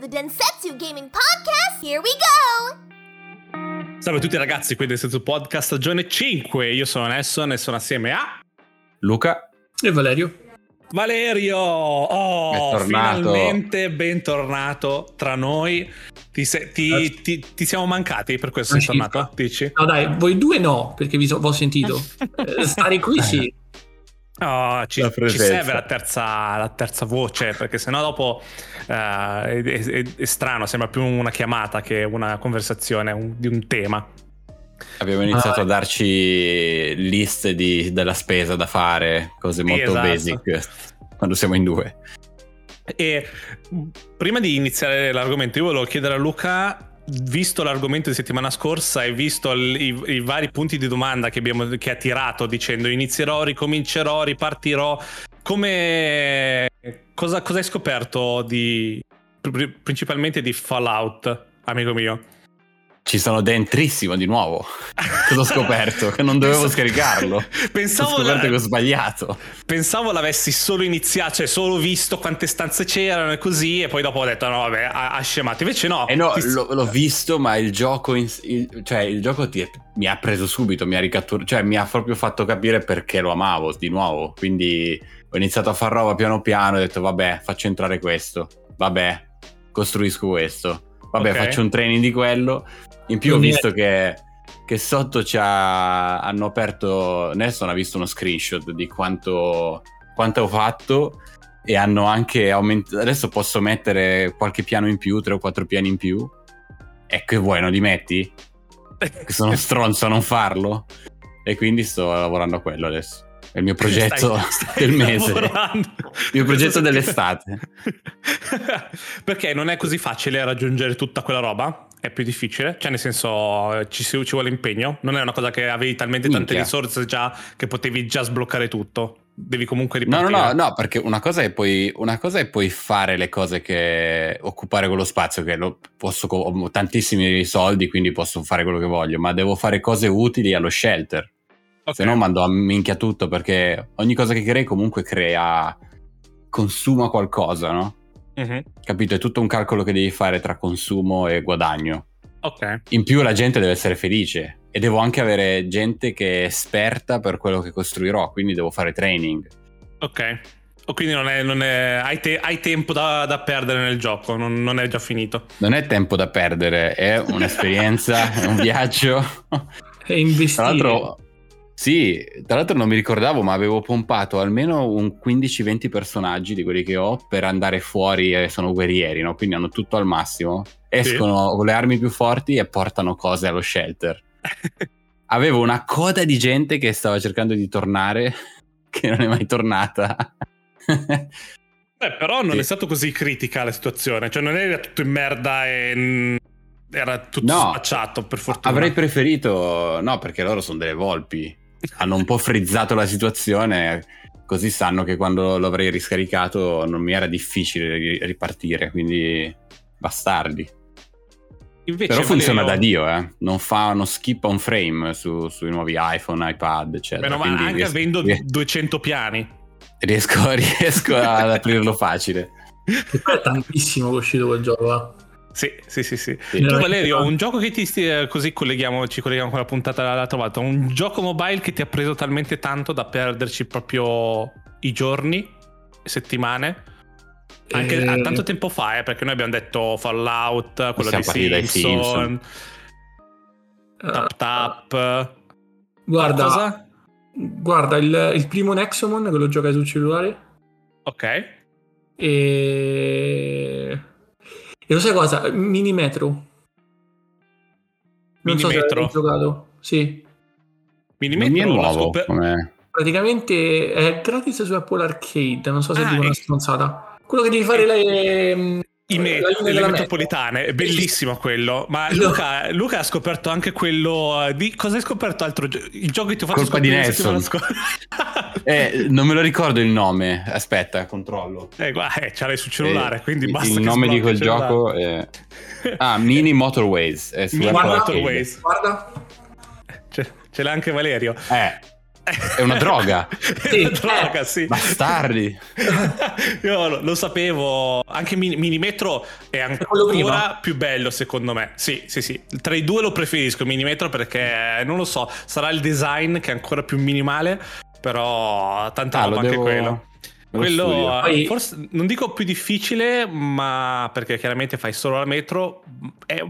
the Densetsu Gaming Podcast. Here we go! Salve a tutti ragazzi, qui è Densetsu Podcast stagione 5. Io sono Nesson e sono assieme a Luca e Valerio. Valerio, oh, finalmente bentornato tra noi. Ti, se, ti, ti, ti, siamo mancati per questo sei tornato? Dici? No, dai, voi due no, perché vi, so, ho sentito. Eh, stare qui sì. Oh, ci, ci, serve la terza, la terza, voce perché sennò dopo uh, è, è, è, strano, sembra più una chiamata che una conversazione un, di un tema. Abbiamo iniziato ah. a darci liste di, della spesa da fare, cose molto esatto. basic quando siamo in due. E prima di iniziare l'argomento, io volevo chiedere a Luca visto l'argomento di settimana scorsa e visto i, i vari punti di domanda che, abbiamo, che ha tirato dicendo inizierò, ricomincerò, ripartirò, come cosa, cosa hai scoperto di, principalmente di Fallout, amico mio? Ci sono dentrissimo di nuovo. Cosa ho scoperto? che non dovevo Pensavo... scaricarlo. Pensavo ho scoperto la... che ho sbagliato. Pensavo l'avessi solo iniziato, cioè solo visto quante stanze c'erano e così, e poi dopo ho detto no, vabbè, ha, ha scemato. Invece no. Eh no, ti... l'ho, l'ho, visto, ma il gioco, in... il... cioè il gioco ti... mi ha preso subito, mi ha ricatturato, cioè mi ha proprio fatto capire perché lo amavo di nuovo. Quindi ho iniziato a far roba piano piano e ho detto vabbè, faccio entrare questo. Vabbè, costruisco questo. Vabbè, okay. faccio un training di quello in più ho visto che, che sotto ha, hanno aperto, Nelson ha visto uno screenshot di quanto, quanto ho fatto e hanno anche aumentato, adesso posso mettere qualche piano in più, tre o quattro piani in più. E che vuoi, non li metti? Sono stronzo a non farlo? E quindi sto lavorando a quello adesso. È il mio progetto stai, stai del mese. Il mio progetto dell'estate. Perché non è così facile raggiungere tutta quella roba? È più difficile? Cioè, nel senso, ci, ci vuole impegno? Non è una cosa che avevi talmente tante Minchia. risorse già che potevi già sbloccare tutto? Devi comunque ripartire. No, no, no, no perché una cosa, è poi, una cosa è poi fare le cose che occupare quello spazio, che lo posso, ho tantissimi soldi, quindi posso fare quello che voglio, ma devo fare cose utili allo shelter Okay. Se no mando a minchia tutto perché ogni cosa che crei comunque crea, consuma qualcosa, no? Uh-huh. Capito? È tutto un calcolo che devi fare tra consumo e guadagno. Ok. In più la gente deve essere felice e devo anche avere gente che è esperta per quello che costruirò, quindi devo fare training. Ok. O quindi non è, non è, hai, te, hai, tempo da, da, perdere nel gioco, non, non, è già finito. Non è tempo da perdere, è un'esperienza, è un viaggio. È investire. Tra l'altro sì, tra l'altro non mi ricordavo, ma avevo pompato almeno un 15-20 personaggi di quelli che ho per andare fuori e sono guerrieri, no? Quindi hanno tutto al massimo. Escono sì. con le armi più forti e portano cose allo shelter. avevo una coda di gente che stava cercando di tornare, che non è mai tornata. Beh, però non sì. è stato così critica la situazione, cioè non era tutto in merda e era tutto no, spacciato per fortuna. Avrei preferito, no, perché loro sono delle volpi hanno un po' frizzato la situazione, così sanno che quando l'avrei riscaricato non mi era difficile ripartire, quindi bastardi. Invece Però funziona volevo... da Dio, eh. non fa uno skip on frame su, sui nuovi iPhone, iPad, eccetera. Beh, ma anche riesco, avendo riesco, 200 piani. Riesco, riesco ad aprirlo facile. È tantissimo che è uscito quel gioco, eh. Sì, sì, sì, sì. sì. Tu Valerio, un gioco che ti stia, così colleghiamo, ci colleghiamo con la puntata l'altra volta, un gioco mobile che ti ha preso talmente tanto da perderci proprio i giorni, settimane. Anche e... Eh. tanto tempo fa, eh, perché noi abbiamo detto Fallout, quello di Simpson, Simpson. Tap Tap. Guarda, Cosa? guarda il, il primo Nexomon che lo gioca sul cellulare. Ok. E e lo sai cosa? Minimetro. Non Minimetro. so se hai giocato. Sì. Minimetro è nuovo. Scoper- Praticamente è gratis su Apple Arcade. Non so se ah, è una stronzata. Quello che devi fare le, i me- le metropolitane, è bellissimo quello. Ma Luca, Luca, ha scoperto anche quello. Eh, di cosa hai scoperto altro? Il gioco che ti ho fatto Colpa di Nelson. eh, non me lo ricordo il nome. Aspetta, controllo. Eh, guarda, eh, ce l'hai sul cellulare, eh, quindi basta. Il nome di quel gioco è. Ah, Mini Motorways. Mini Motorways. Guarda. Ce, ce l'ha anche Valerio. Eh. È una droga. È una droga, sì. Bastardi. Io lo, lo sapevo. Anche Min- Minimetro è ancora più bello, secondo me. Sì, sì, sì. Tra i due lo preferisco Minimetro perché non lo so, sarà il design che è ancora più minimale, però tanta Ah, roba anche devo- quello. Quello eh, Poi- forse non dico più difficile, ma perché chiaramente fai solo la metro, è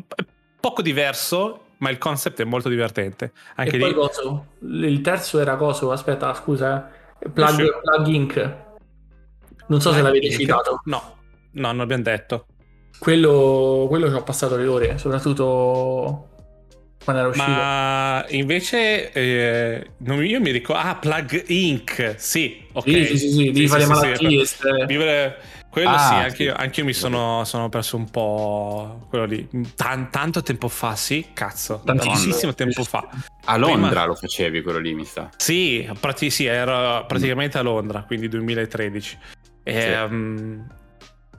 poco diverso, ma il concept è molto divertente. Anche e lì coso? Il terzo era coso? Aspetta, scusa. eh. Plug, Sì. Plug Inc. Non so se l'avete Inc. citato. No, no, non abbiamo detto. Quello, quello ci ho passato le ore, soprattutto quando era uscito. Ma invece eh, io mi ricordo. Ah, Plug Inc. Sì, ok. Sì, sì, sì, sì, devi fare malattie, ste- Vivere quello Ah, sì, anche sì. io, anche io mi sono, sono perso un po' quello lì. Tan- tanto tempo fa, sì, cazzo. Tantissimo. Tantissimo tempo fa. A Londra Prima- lo facevi quello lì, mi sta. Sì, prati- sì, ero praticamente a Londra, quindi 2013. Ehm,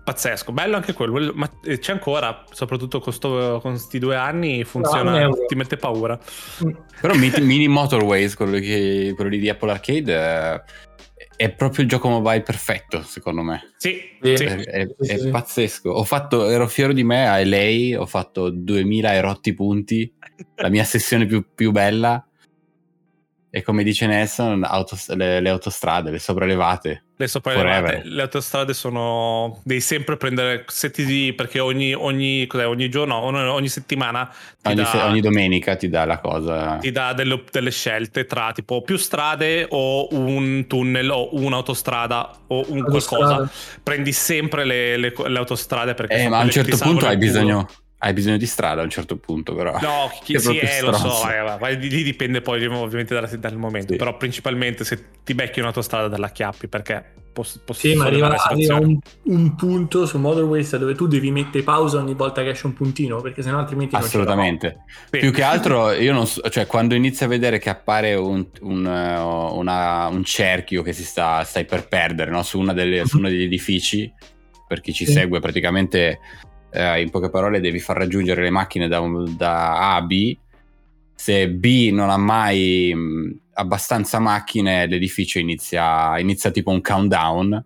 Pazzesco, bello anche quello, ma c'è ancora, soprattutto con, sto- con questi due anni, un funziona, euro. ti mette paura. Però Mini, Mini Motorways, quello, che- quello lì di Apple Arcade, eh, è proprio il gioco mobile perfetto, secondo me. Sì, Sì. È, è- Sì, è sì. pazzesco. Ho fatto, ero fiero di me a LA, ho fatto 2000 erotti punti, la mia sessione più, più bella. E come dice Nelson, autos- le, le autostrade, le sopraelevate. Le sopraelevate, Forever. le autostrade sono. Devi sempre prendere setti di. perché ogni, ogni, cos'è, ogni giorno, ogni, ogni settimana ti Ogni, dà, se- ogni domenica ti dà la cosa. ti dà delle, delle scelte tra tipo più strade o un tunnel o un'autostrada o un qualcosa. Prendi sempre le, le- le autostrade perché Eh, ma a un certo punto hai il culo. Hai bisogno di strada a un certo punto, però. No, chi, È sì, eh, lo so, vai, lì dipende poi ovviamente dal, dal momento, Sì. però principalmente se ti becchi un'autostrada dalla chiappi perché posso, posso Sì, ma arriva, arriva un, un punto su Motorways dove tu devi mettere pausa ogni volta che esce un puntino, perché sennò altrimenti Assolutamente. Sì. Più che altro, io non so, cioè, quando inizi a vedere che appare un, un, eh, una- un cerchio che si sta, stai per perdere no? su, una delle- su uno degli edifici, per chi ci Sì. segue, praticamente eh, in poche parole devi far raggiungere le macchine da, da A a B. Se B non ha mai mh, abbastanza macchine, l'edificio inizia, inizia tipo un countdown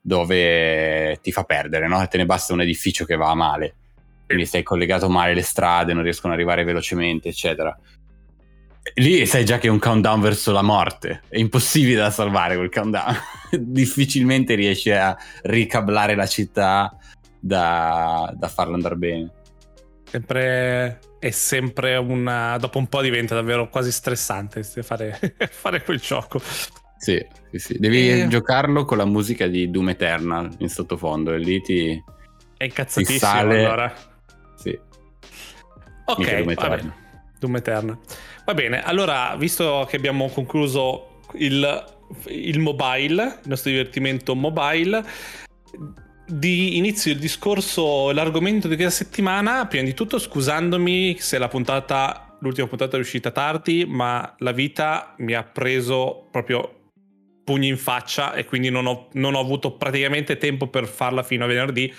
dove ti fa perdere, no? Te ne basta un edificio che va male quindi sei collegato male le strade, non riescono ad arrivare velocemente, eccetera. Lì sai già che è un countdown verso la morte, è impossibile da salvare quel countdown. Difficilmente riesci a ricablare la città da, da farlo andare bene. Sempre, è sempre una. Dopo un po' diventa davvero quasi stressante fare, fare quel gioco. Sì, sì, sì. Devi Eh. giocarlo con la musica di Doom Eternal in sottofondo e lì ti... È incazzatissimo sale- allora. Sì, Ok, mica Doom va Eternal. bene. Doom Eternal. Va bene, allora, visto che abbiamo concluso il, il mobile, il nostro divertimento mobile, di inizio il discorso, l'argomento di questa settimana, prima di tutto scusandomi se la puntata, l'ultima puntata è uscita tardi, ma la vita mi ha preso proprio pugni in faccia e quindi non ho, non ho avuto praticamente tempo per farla fino a venerdì.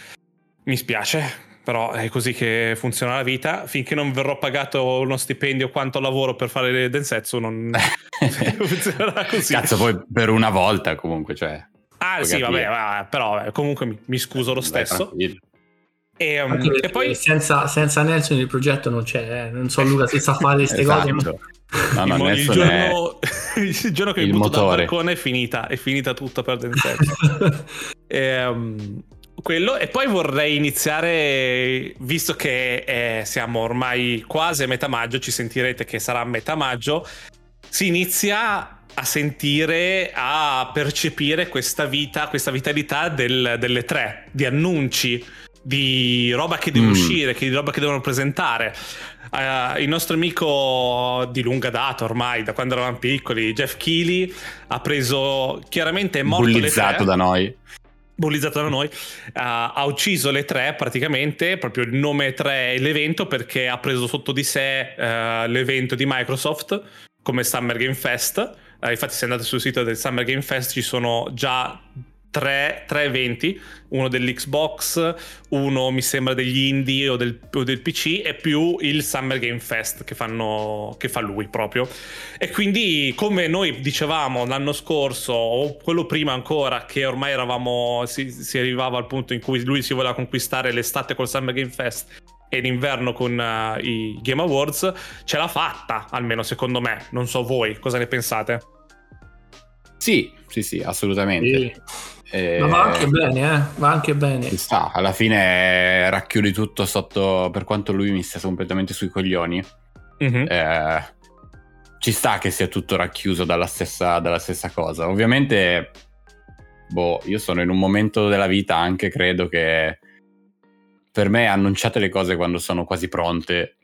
Mi spiace, però è così che funziona la vita. Finché non verrò pagato uno stipendio quanto lavoro per fare densetsu, non funzionerà così. Cazzo, poi per una volta comunque, cioè... ah, puoi sì, capire. vabbè, va, però comunque mi, mi scuso lo stesso. tranquillo. E, um, Anche e perché poi senza, senza Nelson il progetto non c'è, eh. non so Luca se sa fare queste cose. ma- Esatto. No, no, il, Nelson è- giorno, il giorno che mi il butto dal motore. balcone è finita, è finita tutta per densetsu. Ehm, quello e poi vorrei iniziare visto che eh, siamo ormai quasi a metà maggio ci sentirete che sarà a metà maggio si inizia a sentire a percepire questa vita questa vitalità del- delle tre di annunci di roba che deve Mm. uscire che- di roba che devono presentare Eh, il nostro amico di lunga data ormai da quando eravamo piccoli Jeff Keighley ha preso chiaramente è morto bullizzato tre da noi. bullizzato da noi, ha- ha ucciso le tre praticamente, proprio il nome 3 è l'evento perché ha preso sotto di sé eh, l'evento di Microsoft come Summer Game Fest. Eh, infatti se andate sul sito del Summer Game Fest ci sono già tre, tre eventi, uno dell'Xbox, uno mi sembra degli indie o del, o del, PC e più il Summer Game Fest che, fanno, che fa lui proprio. E quindi come noi dicevamo l'anno scorso o quello prima ancora che ormai eravamo, si, si arrivava al punto in cui lui si voleva conquistare l'estate col Summer Game Fest e l'inverno con uh, i Game Awards, ce l'ha fatta, almeno secondo me. Non so voi, cosa ne pensate? Sì, sì, sì, assolutamente. Sì. Eh, Ma va anche bene, eh? Va anche bene. Ci sta, alla fine racchiudi tutto sotto, per quanto lui mi stia completamente sui coglioni. Mm-hmm. Eh, ci sta che sia tutto racchiuso dalla stessa, dalla stessa cosa. Ovviamente, boh, io sono in un momento della vita anche, credo che per me annunciate le cose quando sono quasi pronte.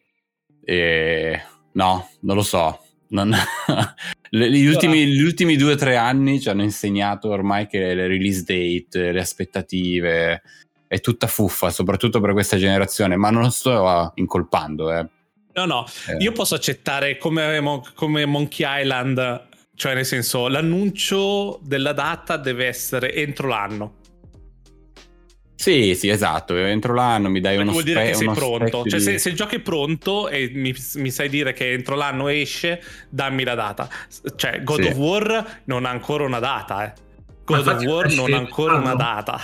E no, non lo so. Non... gli, ultimi, gli, ultimi, due o tre anni ci hanno insegnato ormai che le release date, le aspettative, è tutta fuffa, soprattutto per questa generazione, ma non sto incolpando. Eh. No, no, eh. io posso accettare come, come Monkey Island, cioè nel senso l'annuncio della data deve essere entro l'anno sì, sì, esatto. Entro l'anno mi dai uno Vuol dire che sei pronto. Cioè, di... se, se, il gioco è pronto e mi, mi, sai dire che entro l'anno esce, dammi la data. Cioè, God sì. of War non ha ancora una data, eh. God of War non ha ancora una data.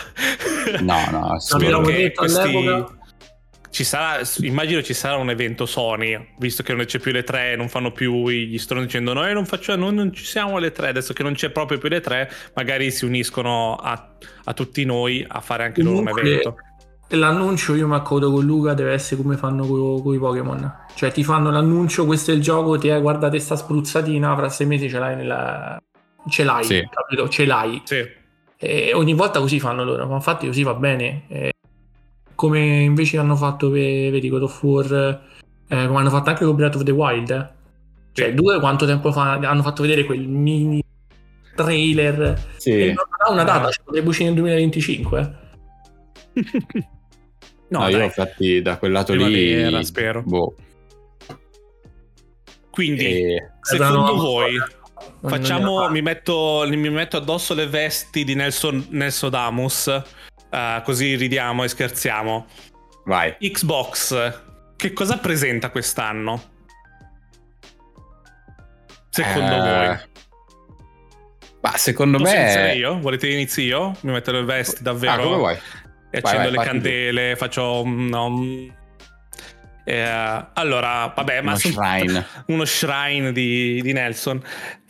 No, no, spero che questi... ci sarà, immagino ci sarà un evento Sony, visto che non c'è più le tre, non fanno più gli stronzi dicendo noi non, facciamo, noi non ci siamo le tre, adesso che non c'è proprio più le tre, magari si uniscono a, a tutti noi a fare anche Comunque, loro un evento. L'annuncio io mi accodo con Luca deve essere come fanno con, i Pokémon, cioè ti fanno l'annuncio, questo è il gioco, ti hai guardate sta spruzzatina, fra sei mesi ce l'hai nella... ce l'hai, sì. capito? Ce l'hai. Sì. E ogni volta così fanno loro, ma infatti così va bene. E come invece hanno fatto per, vedi, God of War, eh, come hanno fatto anche con Breath of the Wild. Eh. Cioè, due quanto tempo fa hanno fatto vedere quel mini trailer sì. non ha una data, ah. c'è le bucine nel 2025. no, no io infatti da quel lato lì spero. Boh. Quindi, e... secondo voi facciamo mi metto, mi metto addosso le vesti di Nelson, Nelson Damus Uh, così ridiamo e scherziamo. Vai. Xbox, che cosa presenta quest'anno? Secondo eh... voi? Ma secondo Posso me. iniziare io? Volete inizi io? Mi metto le vesti davvero. Ah, come vuoi. E accendo vai, le candele, tu. faccio. No, eh, allora, vabbè, ma uno shrine, uno shrine di, di Nelson.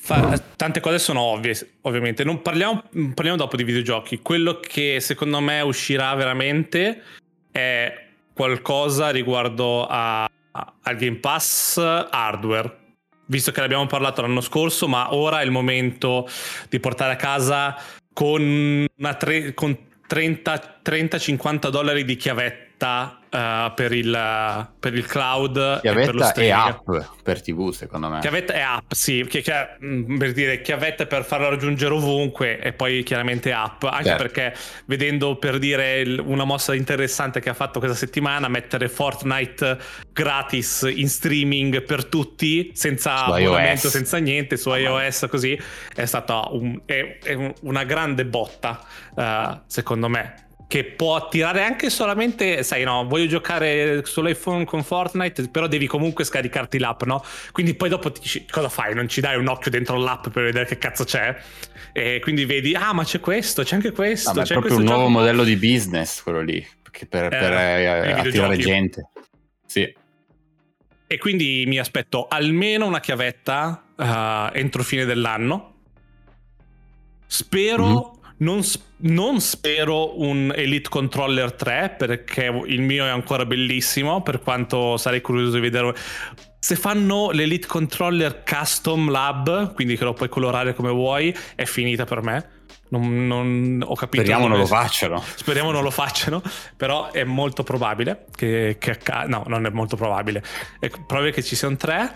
Fa, tante cose sono ovvie, ovviamente. Non parliamo, parliamo dopo di videogiochi. Quello che secondo me uscirà veramente è qualcosa riguardo a, a, al Game Pass hardware. Visto che l'abbiamo parlato l'anno scorso, ma ora è il momento di portare a casa con, tre, con 30-50 dollari di chiavetta uh, per, il, per, il, cloud chiavetta e, e app per tv secondo me. Chiavetta e app sì che, che, mm, per dire chiavetta per farla raggiungere ovunque e poi chiaramente app. Anche certo. perché vedendo per dire una mossa interessante che ha fatto questa settimana mettere Fortnite gratis in streaming per tutti senza abbonamento senza niente su iOS così è stata un, è, è una grande botta uh, secondo me che può attirare anche solamente, sai no, voglio giocare sull'iPhone con Fortnite, però devi comunque scaricarti l'app, no? Quindi poi dopo ti dici, cosa fai? Non ci dai un occhio dentro l'app per vedere che cazzo c'è? E quindi vedi, ah ma c'è questo, c'è anche questo. No, c'è è proprio un nuovo modello di business quello lì, per, eh, per eh, attirare gente. Sì. E quindi mi aspetto almeno una chiavetta uh, entro fine dell'anno. Spero... Mm-hmm non, non, spero un Elite Controller 3 perché il mio è ancora bellissimo, per quanto sarei curioso di vedere. Se fanno l'Elite Controller Custom Lab, quindi che lo puoi colorare come vuoi, è finita per me. Non, non, ho capito. Speriamo non lo facciano. Speriamo non lo facciano, però è molto probabile che, che No, non è molto probabile. È probabile che ci siano tre.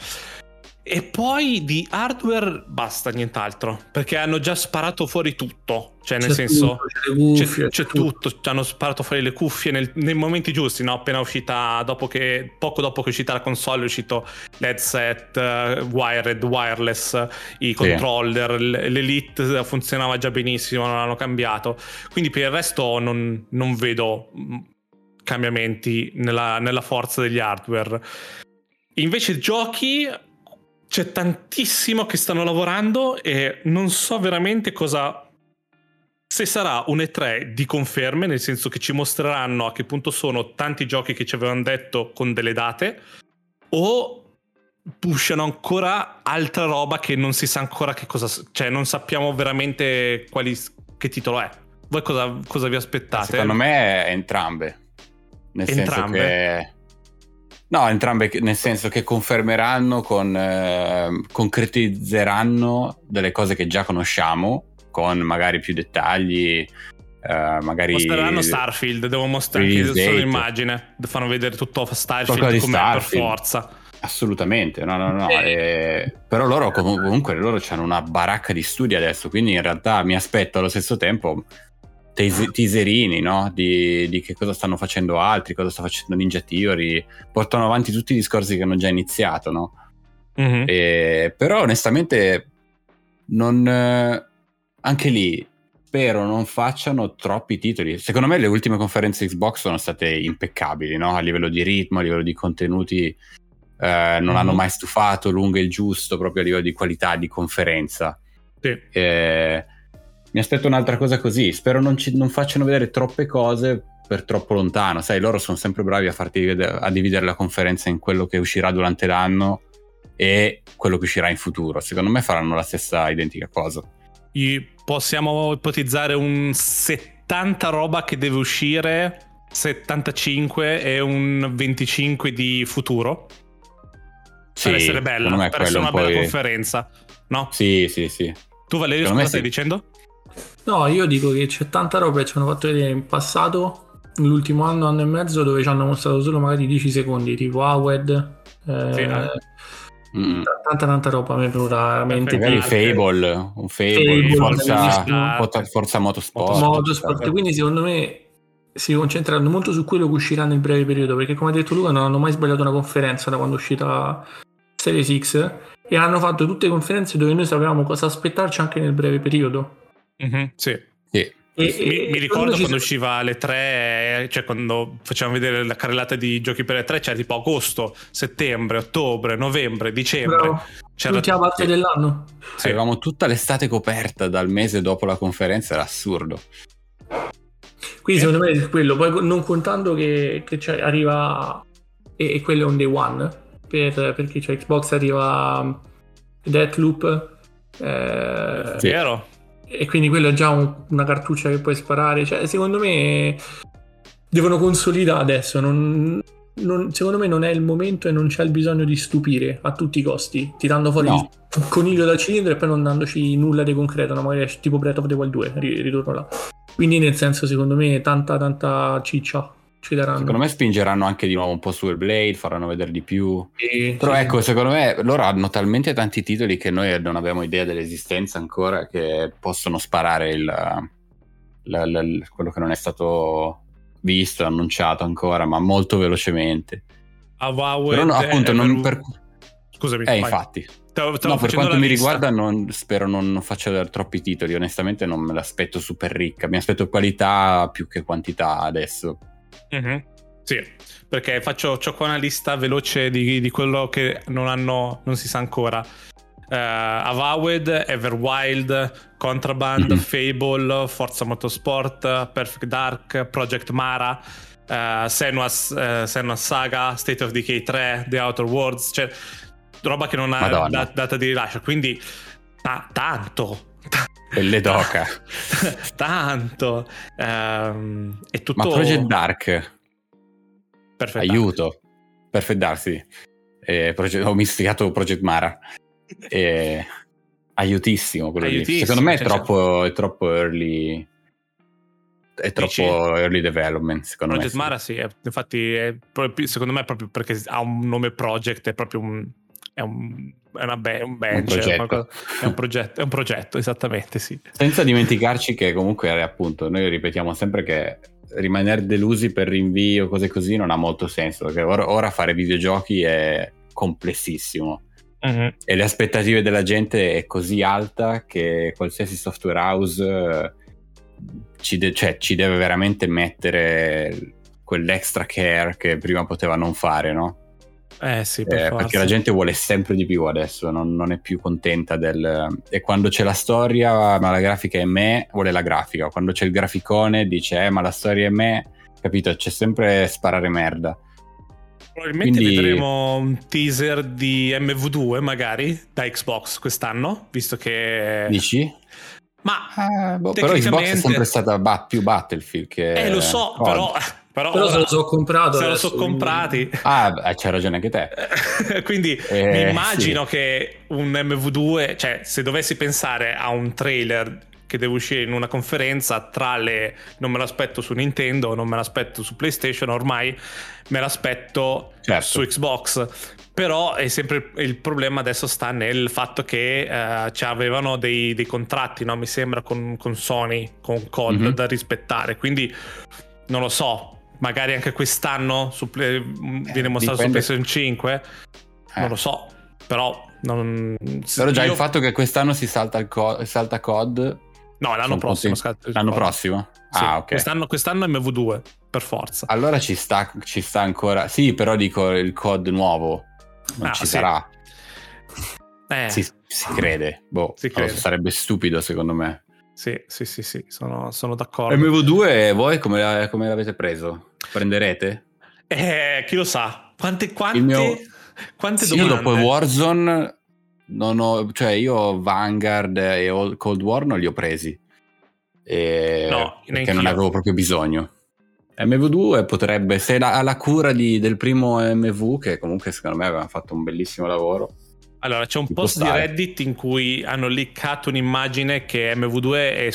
E poi di hardware basta, nient'altro. Perché hanno già sparato fuori tutto. Cioè, nel C'è senso, tutto, cuffie, c'è, c'è tutto. Ci hanno sparato fuori le cuffie nel- nei momenti giusti, no? Appena uscita, dopo che, poco dopo che è uscita la console, è uscito l'headset, eh, wired, wireless, i controller, l- l'Elite funzionava già benissimo, non l'hanno cambiato. Quindi per il resto non, non vedo mm, cambiamenti nella, nella forza degli hardware. Invece giochi c'è tantissimo che stanno lavorando e non so veramente cosa se sarà un E3 di conferme, nel senso che ci mostreranno a che punto sono tanti giochi che ci avevano detto con delle date o pushano ancora altra roba che non si sa ancora che cosa cioè non sappiamo veramente quali, che titolo è. Voi cosa, cosa vi aspettate? Secondo me entrambe. Nel Entrambe? senso che... No, entrambe nel senso che confermeranno, con, eh, concretizzeranno delle cose che già conosciamo, con magari più dettagli, eh, magari... Mostreranno Starfield, devo mostrare solo l'immagine, fanno vedere tutto Starfield com'è per Starfield. forza. Assolutamente, no, no, no. eh, però loro com- comunque loro hanno una baracca di studi adesso, quindi in realtà mi aspetto allo stesso tempo teas- teaserini, no? Di, di che cosa stanno facendo altri, cosa sta facendo Ninja Theory, portano avanti tutti i discorsi che hanno già iniziato, no? Mhm. Eh, però onestamente non eh, anche lì spero non facciano troppi titoli. Secondo me le ultime conferenze Xbox sono state impeccabili, no? A livello di ritmo, a livello di contenuti eh, non Mhm. hanno mai stufato, lunghe il giusto proprio a livello di qualità di conferenza. Sì. Eh, mi aspetto un'altra cosa così. Spero non, ci- non facciano vedere troppe cose per troppo lontano. Sai, loro sono sempre bravi a farti a dividere la conferenza in quello che uscirà durante l'anno e quello che uscirà in futuro. Secondo me faranno la stessa identica cosa. I- Possiamo ipotizzare un 70 roba che deve uscire, 75 e un 25 di futuro. per essere bella, per essere una bella conferenza. No? Sì, sì, sì. Tu Valerio, Secondo cosa stai sì. dicendo? No, io dico che c'è tanta roba che ci hanno fatto vedere in passato, l'ultimo anno, anno e mezzo, dove ci hanno mostrato solo magari 10 secondi, tipo Awed. Eh, Sì. Mm. Tanta tanta roba mi è venuta veramente Magari Perfetto. di Fable, un Fable, Fable, Forza. Forza, Forza Motorsport. Motorsport. Motorsport. Quindi secondo me si concentreranno molto su quello che uscirà nel breve periodo, perché come ha detto Luca non hanno mai sbagliato una conferenza da quando è uscita Series X e hanno fatto tutte conferenze dove noi sapevamo cosa aspettarci anche nel breve periodo. Mhm, sì. Sì. E- Mi, e- mi ricordo quando usciva alle 3, cioè quando facevamo vedere la carrellata di giochi per le 3, c'era tipo agosto, settembre, ottobre, novembre, dicembre. Bravo, C'era l'ultima parte dell'anno. Sì. Avevamo tutta l'estate coperta dal mese dopo la conferenza, era assurdo. Quindi Eh. secondo me è quello, poi non contando che, che c'è- arriva e, e quello è un day one, per, perché c'è Xbox arriva Deathloop eh, Sì. E quindi quello è già un- una cartuccia che puoi sparare, cioè secondo me devono consolidare adesso, non- non- secondo me non è il momento e non c'è il bisogno di stupire a tutti i costi, tirando fuori No. il coniglio dal cilindro e poi non dandoci nulla di concreto, no? magari tipo Breath of the Wild 2, ri- ritorno là. Quindi nel senso secondo me tanta tanta ciccia ci daranno. Secondo me spingeranno anche di nuovo un po' su Blade, faranno vedere di più. Sì, Però sì, ecco, secondo me loro hanno talmente tanti titoli che noi non abbiamo idea dell'esistenza ancora che possono sparare il, la- la- il- quello che non è stato visto, annunciato ancora, ma molto velocemente. Avowed Però no, è- appunto, è non per- per... Scusami, Eh, vai. infatti. Stavo- stavo No, per quanto la mi lista. riguarda, non- spero non faccia vedere troppi titoli. Onestamente, non me l'aspetto super ricca. Mi aspetto qualità più che quantità adesso. Mhm. Sì, perché faccio qua una lista veloce di, di quello che non hanno, non si sa ancora. Eh, Avowed, Everwild, Contraband, Mhm. Fable, Forza Motorsport, Perfect Dark, Project Mara, eh, Senua's, eh, Senua's Saga, State of Decay 3, The Outer Worlds, cioè roba che non ha Madonna. da- data di rilascio, quindi ta- tanto. Belle doca. tanto Ehm, è tutto Ma Project Dark, Perfect Dark. aiuto. Perfect Dark, sì. Eh, Proge- ho mischiato Project Mara. Eh, aiutissimo quello lì. Aiutissimo, Secondo me è cioè, troppo, è troppo early. È troppo Dici? early development, secondo Project me. sì. Mara sì, infatti è secondo me è proprio perché ha un nome Project, è proprio un, è un, è una be- un bench, Un progetto. qualcosa- è, un progetto, è un progetto, esattamente, sì. Senza dimenticarci che comunque appunto noi ripetiamo sempre che rimanere delusi per rinvio, cose così, non ha molto senso, perché ora, ora fare videogiochi è complessissimo Mhm. e le aspettative della gente è così alta che qualsiasi software house eh, ci, de- cioè, ci deve veramente mettere quell'extra care che prima poteva non fare, no? Eh sì, per Eh, forza. perché la gente vuole sempre di più adesso, non, non è più contenta del... E quando c'è la storia, ma la grafica è me, vuole la grafica. Quando c'è il graficone dice, eh, ma la storia è me, capito? C'è sempre sparare merda. Probabilmente Quindi- vedremo un teaser di MV2 magari da Xbox quest'anno, visto che... Dici? Ma... Ah, boh, però Xbox è sempre stata bat- più Battlefield che... Eh, lo so, COD. però... Però, Però se lo so comprato. se lo adesso, so quindi- comprati. Ah, beh, c'hai ragione anche te. Quindi Eh, mi immagino che un MV2, cioè se dovessi pensare a un trailer che deve uscire in una conferenza tra le non me l'aspetto su Nintendo, non me l'aspetto su PlayStation, ormai me l'aspetto Certo. su Xbox. Però è sempre il problema adesso sta nel fatto che eh, ci avevano dei, dei contratti, no? mi sembra, con, con Sony, con COD Mhm. da rispettare. Quindi non lo so, magari anche quest'anno su Play- viene mostrato dipende. su PlayStation 5. Eh. Non lo so, però non... Però già io- il fatto che quest'anno si salta, il co- salta COD... No, l'anno prossimo. scatta- L'anno prossimo? Sì, Ah, ok. quest'anno, quest'anno MV2, per forza. Allora ci sta, ci sta ancora. Sì, però dico il COD nuovo. Non Ah, ci sì. sarà. Eh, Si, si crede. Boh, Si crede. sarebbe stupido secondo me. Sì, sì, sì, sì, sono, sono d'accordo. MV2 voi come, la- come l'avete preso? Prenderete? Eh, chi lo sa? Quante, quante, Il mio- quante Sì, io dopo Warzone non ho, cioè io Vanguard e Old- Cold War non li ho presi. E- No, perché non avevo proprio bisogno. MV2 potrebbe, se la- ha la cura di- del primo MV, che comunque secondo me aveva fatto un bellissimo lavoro. Allora, c'è un Ci può post di. Reddit in cui hanno liccato un'immagine che MV2 è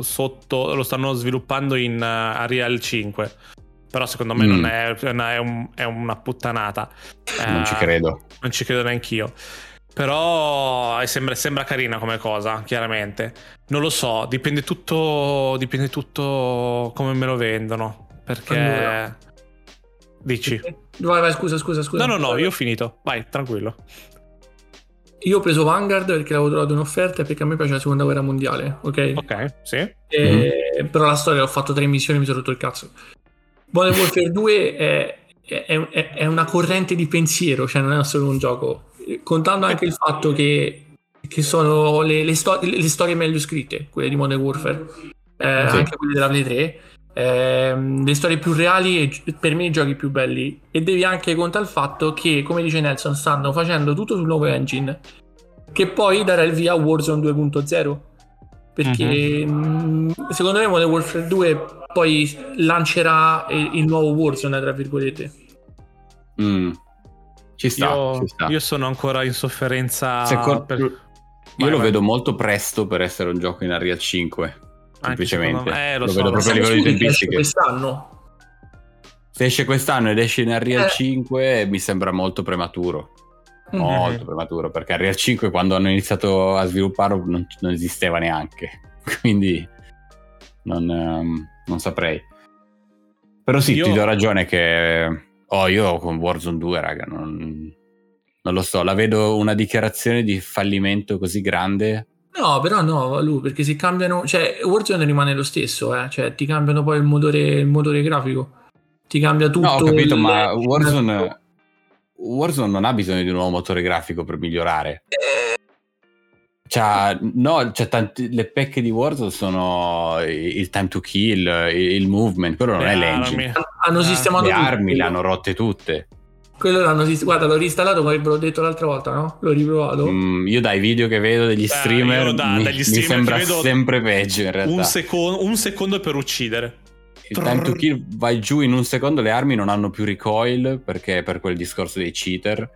sotto, lo stanno sviluppando in uh, Unreal 5. Però secondo me Mm. non è, è una- è un- è una puttanata. Non ci Eh, credo. Non ci credo neanch'io. Però eh, sembra, sembra carina come cosa, chiaramente. Non lo so, dipende tutto, dipende tutto come me lo vendono. Perché... Allora. Dici? Vai, vai, scusa, scusa, scusa. No, no, no, io ho finito. Vai, tranquillo. Io ho preso Vanguard perché l'avevo trovato in offerta e perché a me piace la seconda guerra mondiale, ok? Ok, sì. E- Però la storia ho fatto tre missioni e mi sono rotto il cazzo. Modern Warfare 2 è, è- è- è una corrente di pensiero, cioè non è solo un gioco. Contando anche il fatto che, che sono le, le sto- le storie meglio scritte, quelle di Modern Warfare, eh, Sì. anche quelle della Play 3. Ehm, le storie più reali e per me i giochi più belli e devi anche contare il fatto che come dice Nelson stanno facendo tutto sul nuovo engine che poi darà il via a Warzone 2.0 perché mh, secondo me Modern Warfare 2 poi lancerà il, il nuovo Warzone tra virgolette Mm. Ci sta, Io, ci sta. io sono ancora in sofferenza. Secondo- per- io Vai, lo vai. vedo molto presto per essere un gioco in Unreal 5. Semplicemente. me- eh, lo lo so, vedo lo proprio a livello di tempistiche. quest'anno Se esce quest'anno ed esce in Unreal Eh. 5 mi sembra molto prematuro. Mhm. Molto prematuro perché Unreal 5 quando hanno iniziato a svilupparlo non, non esisteva neanche. Quindi non, ehm, non saprei. Però sì, Io- ti do ragione che... Oh, io con Warzone 2, raga, non, non lo so. La vedo una dichiarazione di fallimento così grande. No, però no, Lu, perché se cambiano, cioè Warzone rimane lo stesso, eh, cioè ti cambiano poi il motore, il motore grafico, ti cambia tutto. No, ho capito, il- ma Warzone, Warzone non ha bisogno di un nuovo motore grafico per migliorare. C'ha, no, c'è tanti, le pecche di Warzone sono il time to kill, il, il movement, quello non Le è l'engine. armi. Hanno Eh, sistemato Le tutto. armi le hanno rotte tutte. Quello l'hanno Guarda, l'ho reinstallato come ve l'ho detto l'altra volta, no? L'ho riprovato. Mm, io dai video che vedo degli streamer, io da- mi, dagli mi streamer sembra sempre peggio in realtà. Un, secondo, un secondo per uccidere. Il time to kill vai giù in un secondo, le armi non hanno più recoil perché per quel discorso dei cheater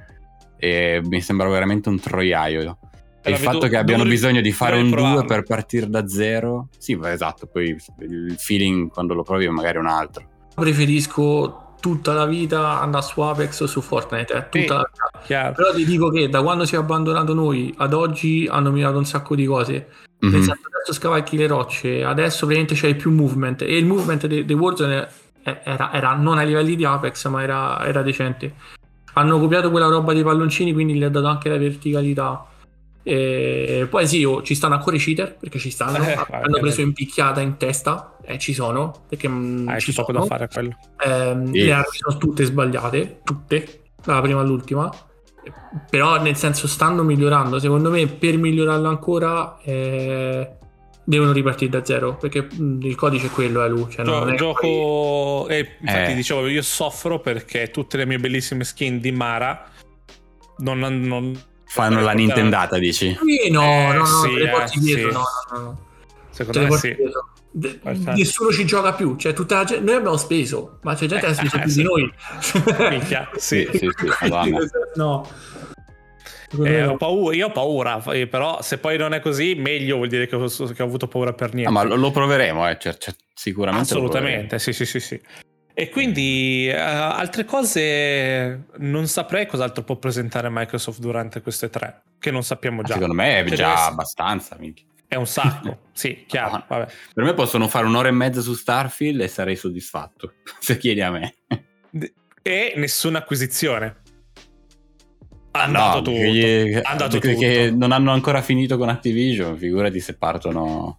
e mi sembra veramente un troiaio. E il fatto che abbiano bisogno di fare un 2 riprovarlo. per partire da zero, sì, esatto, poi il feeling quando lo provi è magari un altro. Preferisco tutta la vita andare su Apex o su Fortnite, eh, tutta Sì. la vita. Chiaro. Però ti dico che da quando si è abbandonato noi ad oggi hanno migliorato un sacco di cose. Mhm. Nel senso, adesso scavalchi le rocce, adesso praticamente c'è più movement e il movement dei de Warzone è- era, era non ai livelli di Apex, ma era, era decente. Hanno copiato quella roba dei palloncini, quindi gli ha dato anche la verticalità. E poi sì, oh, ci stanno ancora i cheater perché ci stanno. Eh, hanno preso in picchiata in testa e ci sono perché mm, Ah, ci c'è poco sono. da fare quello. Ehm, Sì. Le armi sono tutte sbagliate, tutte, dalla prima all'ultima. Però nel senso stanno migliorando. Secondo me per migliorarlo ancora eh, devono ripartire da zero. Perché mh, il codice è quello, è lui. Cioè, Gio- non è gioco e infatti Eh. dicevo io soffro perché tutte le mie bellissime skin di Mara non, non- Fanno la Nintendata, dici? Sì, no, Eh, no, no, sì, te le porti eh, dietro. sì. No, no, no. secondo Te me porti sì. dietro. De- nessuno ci gioca più. Cioè, tutta la gente- noi abbiamo speso, ma c'è gente che ha speso Eh, più sì. di noi. Minchia, sì. Sì, sì, no. Eh, ho, paura, io ho paura, eh, però se poi non è così, meglio vuol dire che ho, che ho avuto paura per niente. Ah, ma lo, lo proveremo, eh. cioè, cioè, sicuramente. lo Assolutamente, sì, sì, sì, sì. E quindi eh, altre cose non saprei cos'altro può presentare Microsoft durante queste tre, che non sappiamo già. Secondo me è Che deve già essere- abbastanza. minchia. È un sacco, sì, chiaro. No. Vabbè. Per me possono fare un'ora e mezza su Starfield e sarei soddisfatto. Se chiedi a me. E nessuna acquisizione. Ah, no, dato tutto. perché gli- Ha dato perché che tutto. non hanno ancora finito con Activision, figurati se partono.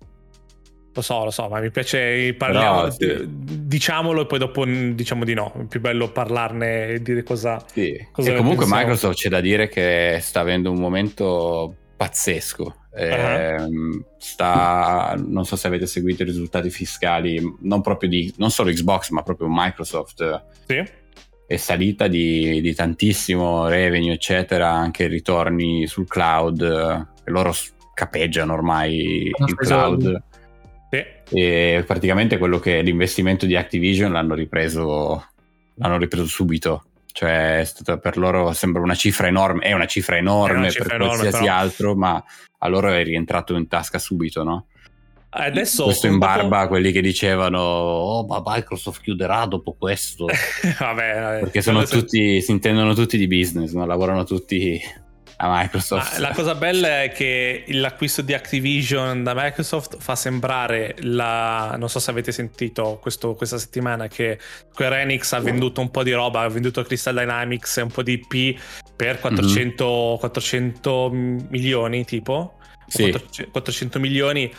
Lo so, lo so, ma mi piace parliamo, Però, sì. d- diciamolo e poi dopo mm, diciamo di no. È più bello parlarne e dire cosa. Sì. Cosa e comunque pensiamo? Microsoft c'è da dire che sta avendo un momento pazzesco. Ehm, sta, non so se avete seguito i risultati fiscali, non proprio di non solo Xbox, ma proprio Microsoft. Sì? È salita di, di tantissimo revenue, eccetera, anche ritorni sul cloud. E loro capeggiano ormai il cloud. Sì. E praticamente quello che l'investimento di Activision l'hanno ripreso, l'hanno ripreso subito. Cioè, per loro sembra una cifra enorme, è una cifra enorme una cifra per enorme, qualsiasi però. altro, ma a loro è rientrato in tasca subito, no? Adesso questo in barba a quelli che dicevano, oh, ma Microsoft chiuderà dopo questo. Vabbè, vabbè, Perché sono tutti, si intendono tutti di business, no? lavorano tutti a Microsoft. Ma la cosa bella è che l'acquisto di Activision da Microsoft fa sembrare la. Non so se avete sentito questo- questa settimana che Square Enix ha venduto un po' di roba, ha venduto Crystal Dynamics e un po' di IP per 400, 400 milioni, tipo. Sì. 400 400 milioni.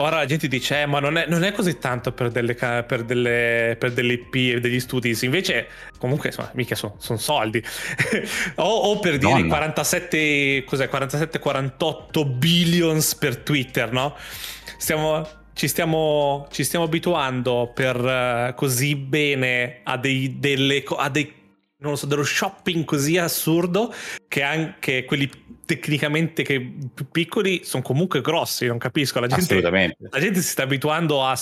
Ora la gente dice, eh, ma non è, non è così tanto per delle, per delle, per delle IP e degli studios. Invece, comunque, insomma, mica sono soldi. o, o per dire Madonna. 47, cos'è, 47-48 billions per Twitter, no? Stiamo, ci, stiamo, ci stiamo abituando per eh, così bene a dei, delle, a dei, non lo so, dello shopping così assurdo che anche quelli tecnicamente che più piccoli sono comunque grossi, non capisco. La gente, Assolutamente. la gente si sta abituando a...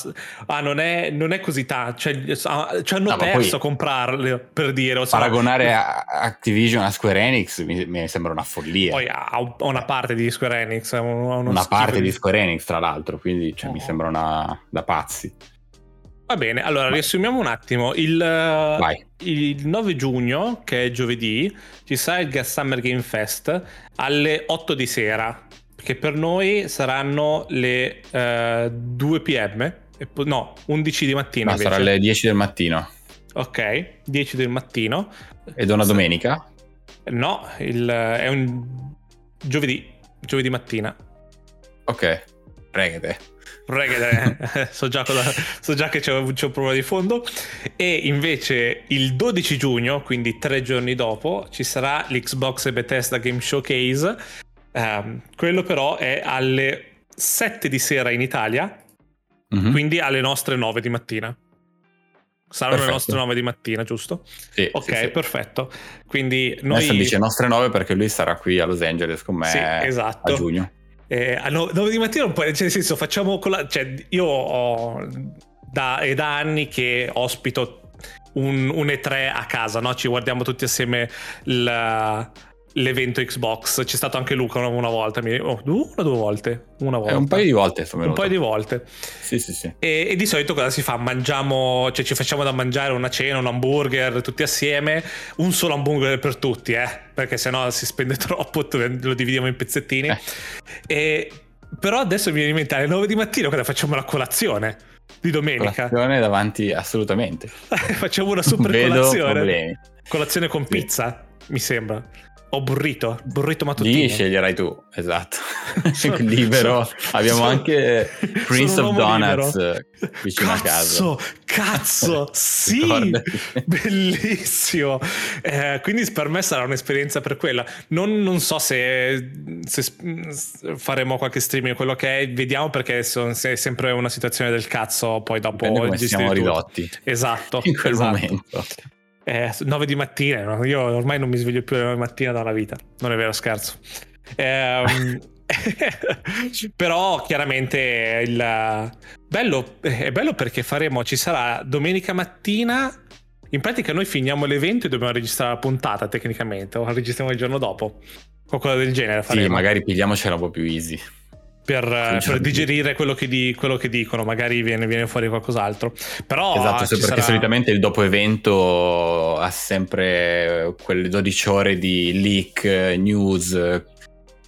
a non, è, non è così tanto, cioè, a- ci hanno No, perso a comprarle per dire. no- Paragonare a- a Activision a Square Enix mi, mi sembra una follia. Poi ha una parte di Square Enix, una parte di Square Enix, tra l'altro, quindi cioè, mi Oh. sembra una da pazzi. Va bene, allora riassumiamo un attimo. Il, eh, Vai. il 9 giugno, che è giovedì, ci sarà il Gas Summer Game Fest alle 8 di sera, che per noi saranno le eh, 2 pm, no, 11 di mattina. No, sarà alle 10 del mattino. Ok, 10 del mattino. Ed è una domenica? No, il- è un giovedì, giovedì mattina. Ok, pregate. Reggae, so, già cosa- so già che c'è, c'è un problema di fondo. E invece il 12 giugno, quindi tre giorni dopo, ci sarà l'Xbox e Bethesda Game Showcase. Ehm, quello però è alle 7 di sera in Italia, Mhm. quindi alle nostre 9 di mattina. Saranno le Perfetto. nostre 9 di mattina, giusto? Sì, Ok, sì, sì. perfetto. Quindi noi... Dice nostre 9 perché lui sarà qui a Los Angeles con me Sì, esatto. a giugno. Eh, a 9 di mattina cioè, nel senso, facciamo con la, cioè, io ho da, è da anni che ospito un, un E3 a casa, no? Ci guardiamo tutti assieme il, l'evento Xbox. C'è stato anche Luca una, una volta, mi... oh, una o due volte? Una volta. Eh, un paio di volte. Un paio di volte. Sì, sì, sì. E, e, di solito cosa si fa? Mangiamo, cioè ci facciamo da mangiare una cena, un hamburger tutti assieme, un solo hamburger per tutti, eh, perché sennò si spende troppo, lo dividiamo in pezzettini. Eh. E, però adesso mi viene in mente alle 9 di mattina quando facciamo la colazione di domenica. Colazione davanti, assolutamente. Facciamo una super Vedo colazione. Problemi. Colazione con pizza, sì. mi sembra. O burrito, burrito mattutino. Lì sceglierai tu, esatto. libero. Sono, Abbiamo sono, anche Prince of Donuts libero. vicino cazzo, a casa. Cazzo, sì, bellissimo. Eh, quindi per me sarà un'esperienza per quella. Non, non so se, se, faremo qualche streaming, quello che è, vediamo perché sono, è sempre una situazione del cazzo. Poi dopo Dipende come siamo ridotti. Esatto. In quel esatto. momento. Eh, 9 di mattina, io ormai non mi sveglio più alle 9 di mattina dalla vita, non è vero scherzo. Eh, però chiaramente il bello, è bello perché faremo, ci sarà domenica mattina, in pratica noi finiamo l'evento e dobbiamo registrare la puntata tecnicamente, o la registriamo il giorno dopo, qualcosa del genere. Faremo. Sì, magari pigliamocela un po' più easy per, per digerire quello che, di, quello che, dicono, magari viene, viene, fuori qualcos'altro. Però esatto, perché sarà... solitamente il dopo evento ha sempre quelle 12 ore di leak, news,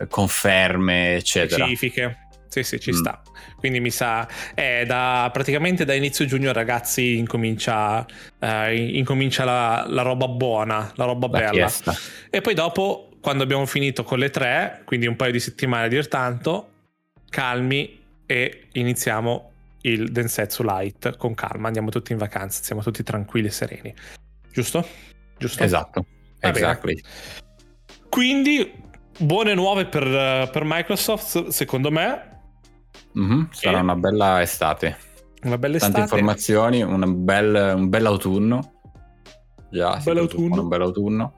conferme, eccetera. Specifiche. Sì, sì, ci mm. sta. Quindi mi sa, è da praticamente da inizio giugno, ragazzi, incomincia, eh, incomincia la, la, roba buona, la roba la bella. Fiesta. E poi dopo, quando abbiamo finito con le tre, quindi un paio di settimane a dir tanto, calmi e iniziamo il Densetsu Light con calma. Andiamo tutti in vacanza, siamo tutti tranquilli e sereni. Giusto? Giusto? Esatto. Exactly. Quindi, buone nuove per, per, Microsoft, secondo me. Mm-hmm, sarà e... una bella estate. Una bella estate. Tante informazioni, bel, un bel autunno. Già, bel autunno. un bel autunno.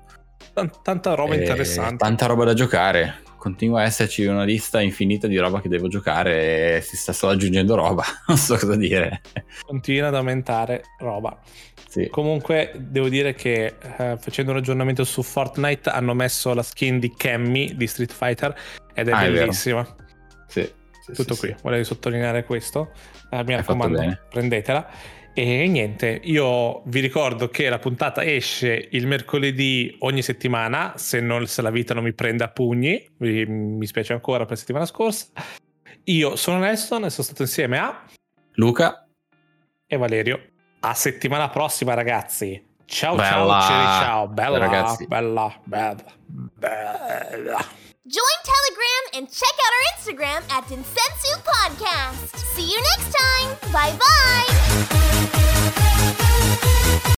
Tanta roba e interessante. Tanta roba da giocare continua a esserci una lista infinita di roba che devo giocare e si sta solo aggiungendo roba, non so cosa dire. Continua ad aumentare roba. Sì. Comunque devo dire che eh, facendo un aggiornamento su Fortnite hanno messo la skin di Cammy di Street Fighter ed è ah, bellissima. È sì, sì, Tutto qui, volevo sottolineare questo. Eh, mi raccomando, prendetela. E niente, io vi ricordo che la puntata esce il mercoledì ogni settimana, se, non, se la vita non mi prende a pugni, mi, mi spiace ancora per la settimana scorsa. Io sono Nelson e sono stato insieme a Luca e Valerio. A settimana prossima, ragazzi. Ciao bella. ciao, ciao, bella, bella, bella, bella. Join Telegram and check out our Instagram at Densensu Podcast. See you next time. Bye bye.